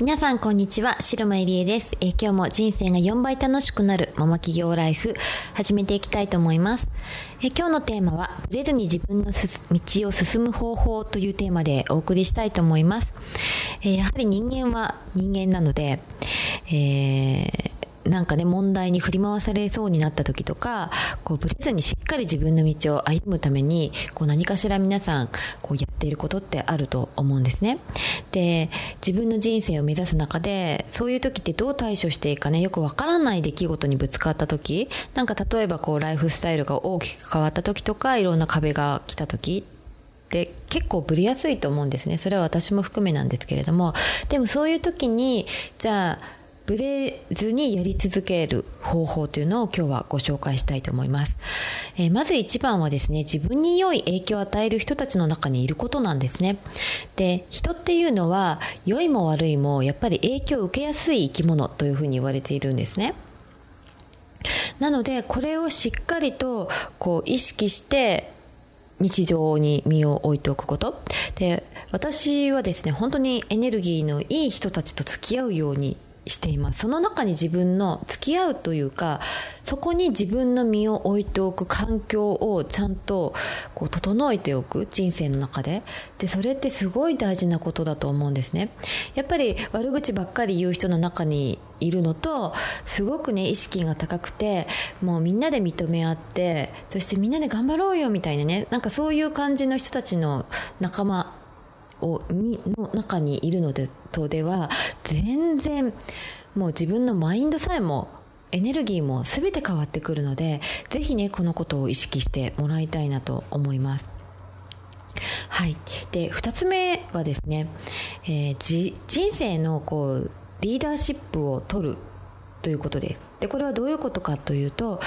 皆さんこんにちは、白間入江です、え、今日も人生が4倍楽しくなるママ企業ライフ始めていきたいと思います。え、今日のテーマは、ブレずに自分の道を進む方法というテーマでお送りしたいと思います。え、やはり人間は人間なので、えーなんかね問題に振り回されそうになった時とかこうブレずにしっかり自分の道を歩むためにこう何かしら皆さんこうやっていることってあると思うんですね。で自分の人生を目指す中でそういう時ってどう対処していいかねよくわからない出来事にぶつかった時なんか例えばこうライフスタイルが大きく変わった時とかいろんな壁が来た時って結構ぶりやすいと思うんですねそれは私も含めなんですけれどもでもそういう時にじゃあブレずにやり続ける方法というのを今日はご紹介したいと思います。えー、まず一番はですね、自分に良い影響を与える人たちの中にいることなんですね。で、人っていうのは良いも悪いもやっぱり影響を受けやすい生き物というふうに言われているんですね。なのでこれをしっかりとこう意識して日常に身を置いておくことで私はですね本当にエネルギーのいい人たちと付き合うようにしています。その中に自分の付き合うというかそこに自分の身を置いておく環境をちゃんとこう整えておく人生の中で。でそれってすごい大事なことだと思うんですね。やっぱり悪口ばっかり言う人の中にいるのとすごくね意識が高くてもうみんなで認め合ってそしてみんなで頑張ろうよみたいなねなんかそういう感じの人たちの仲間をにの中にいるのでとでは全然もう自分のマインドさえもエネルギーも全て変わってくるので是非ねこのことを意識してもらいたいなと思います。はい、で2つ目はですね、えー、人生のこうリーダーシップを取るということです。でこれはどういうことかというと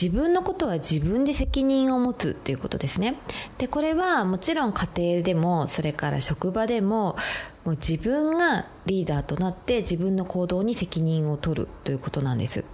自分のことは自分で責任を持つということですね。でこれはもちろん家庭でもそれから職場でももう自分がリーダーとなって自分の行動に責任を取るということなんです。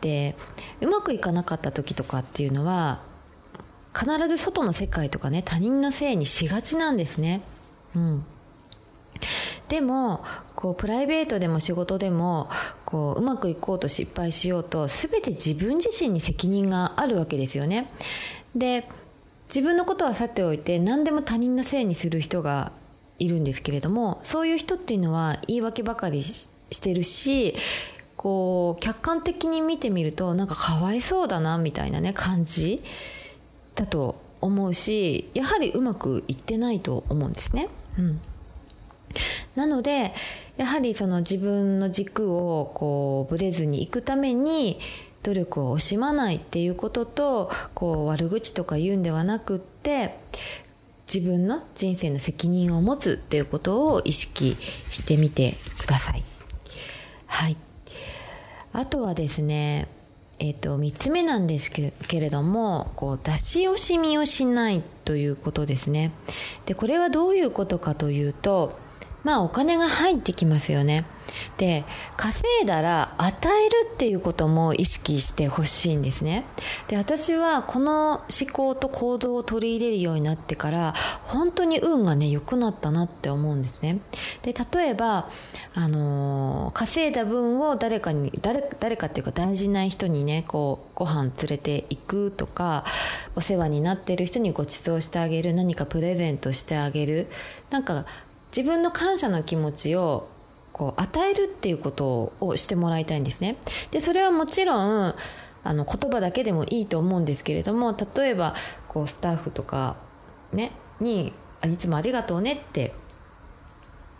でうまくいかなかった時とかっていうのは必ず外の世界とかね他人のせいにしがちなんですね。うん。でもこうプライベートでも仕事でもこううまくいこうと失敗しようと全て自分自身に責任があるわけですよね。で自分のことはさておいて何でも他人のせいにする人がいるんですけれどもそういう人っていうのは言い訳ばかりしてるしこう客観的に見てみるとなんかかわいそうだなみたいなね感じだと思うしやはりうまくいってないと思うんですね。うんなのでやはりその自分の軸をこうぶれずにいくために努力を惜しまないっていうこととこう悪口とか言うんではなくって自分の人生の責任を持つっていうことを意識してみてください。はい。あとはですね、えっ、ー、と、3つ目なんですけれども、こう、出し惜しみをしないということですね。で、これはどういうことかというと、まあお金が入ってきますよね。で稼いだら与えるっていうことも意識してほしいんですね。で私はこの思考と行動を取り入れるようになってから本当に運がね良くなったなって思うんですね。で例えばあのー、稼いだ分を誰かに誰誰かっていうか大事な人にねこうご飯連れていくとかお世話になってる人にご馳走してあげる何かプレゼントしてあげるなんか自分の感謝の気持ちをこう与えるっていうことをしてもらいたいんですね。でそれはもちろんあの言葉だけでもいいと思うんですけれども例えばこうスタッフとか、ね、に「いつもありがとうね」って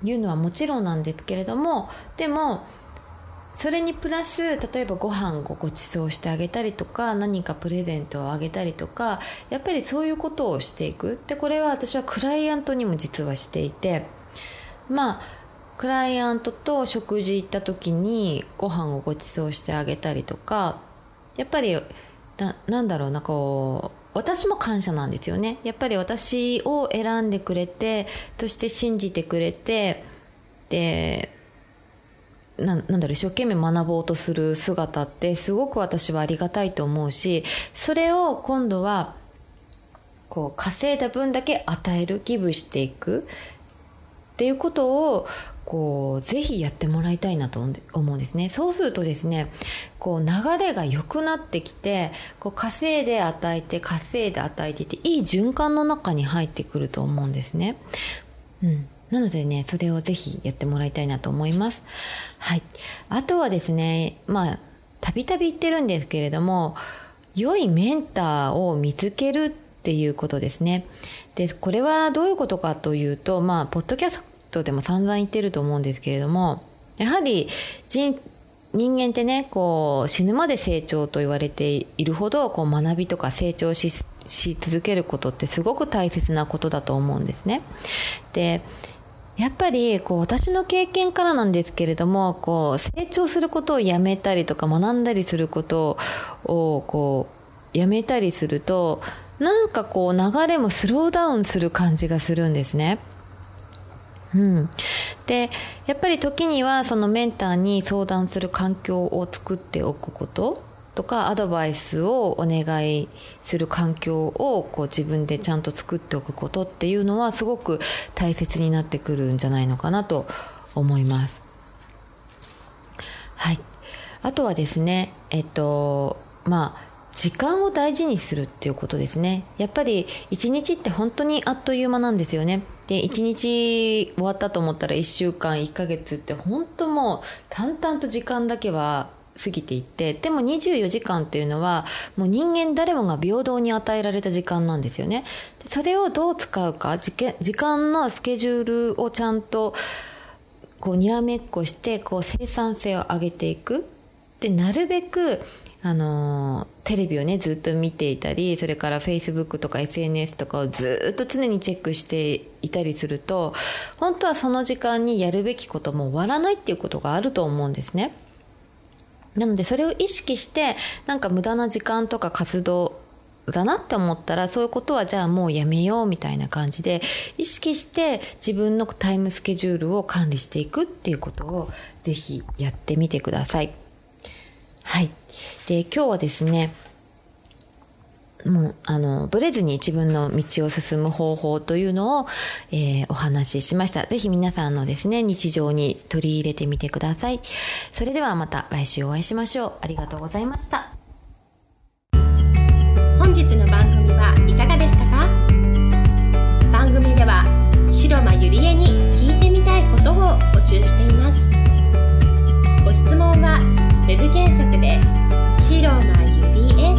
いうのはもちろんなんですけれどもでもそれにプラス例えばご飯をご馳走してあげたりとか何かプレゼントをあげたりとかやっぱりそういうことをしていくでこれは私はクライアントにも実はしていてまあクライアントと食事行った時にご飯をご馳走してあげたりとかやっぱりななんだろうなこう私も感謝なんですよね。やっぱり私を選んでくれてそして信じてくれてでななんだろう一生懸命学ぼうとする姿ってすごく私はありがたいと思うしそれを今度はこう稼いだ分だけ与えるギブしていく。っていうことをこうぜひやってもらいたいなと思うんですねそうするとですねこう流れが良くなってきてこう稼いで与えて稼いで与えていていい循環の中に入ってくると思うんですね。うんなのでね、それをぜひやってもらいたいなと思います。はい。あとはですね、まあ、たびたび言ってるんですけれども、良いメンターを見つけるっていうことですね。で、これはどういうことかというと、まあ、ポッドキャストでも散々言ってると思うんですけれども、やはり人、人間ってね、こう、死ぬまで成長と言われているほど、こう、学びとか成長し続けることってすごく大切なことだと思うんですね。で、やっぱりこう私の経験からなんですけれどもこう成長することをやめたりとか学んだりすることをこうやめたりするとなんかこう流れもスローダウンする感じがするんですね。うん、でやっぱり時にはそのメンターに相談する環境を作っておくこと。とかアドバイスをお願いする環境をこう自分でちゃんと作っておくことっていうのはすごく大切になってくるんじゃないのかなと思います。はい、あとはですねえっとまあ時間を大事にするっていうことですね。やっぱり一日って本当にあっという間なんですよね。で一日終わったと思ったら1週間1ヶ月って本当もう淡々と時間だけは過ぎていってでも24時間っていうのはもう人間誰もが平等に与えられた時間なんですよね。それをどう使うか時間のスケジュールをちゃんとこうにらめっこしてこう生産性を上げていくでなるべくあのテレビをねずっと見ていたりそれから Facebook とか SNS とかをずっと常にチェックしていたりすると本当はその時間にやるべきことも終わらないっていうことがあると思うんですね。なのでそれを意識してなんか無駄な時間とか活動だなって思ったらそういうことはじゃあもうやめようみたいな感じで意識して自分のタイムスケジュールを管理していくっていうことをぜひやってみてください。はい。で、今日はですね、もう、あの、ブレずに自分の道を進む方法というのを、えー、お話ししました。ぜひ皆さんのですね、日常に取り入れてみてください。それではまた来週お会いしましょう。ありがとうございました。本日の番組はいかがでしたか？番組では、白間ゆりえに聞いてみたいことを募集しています。ウェブ検索で「白が指へ」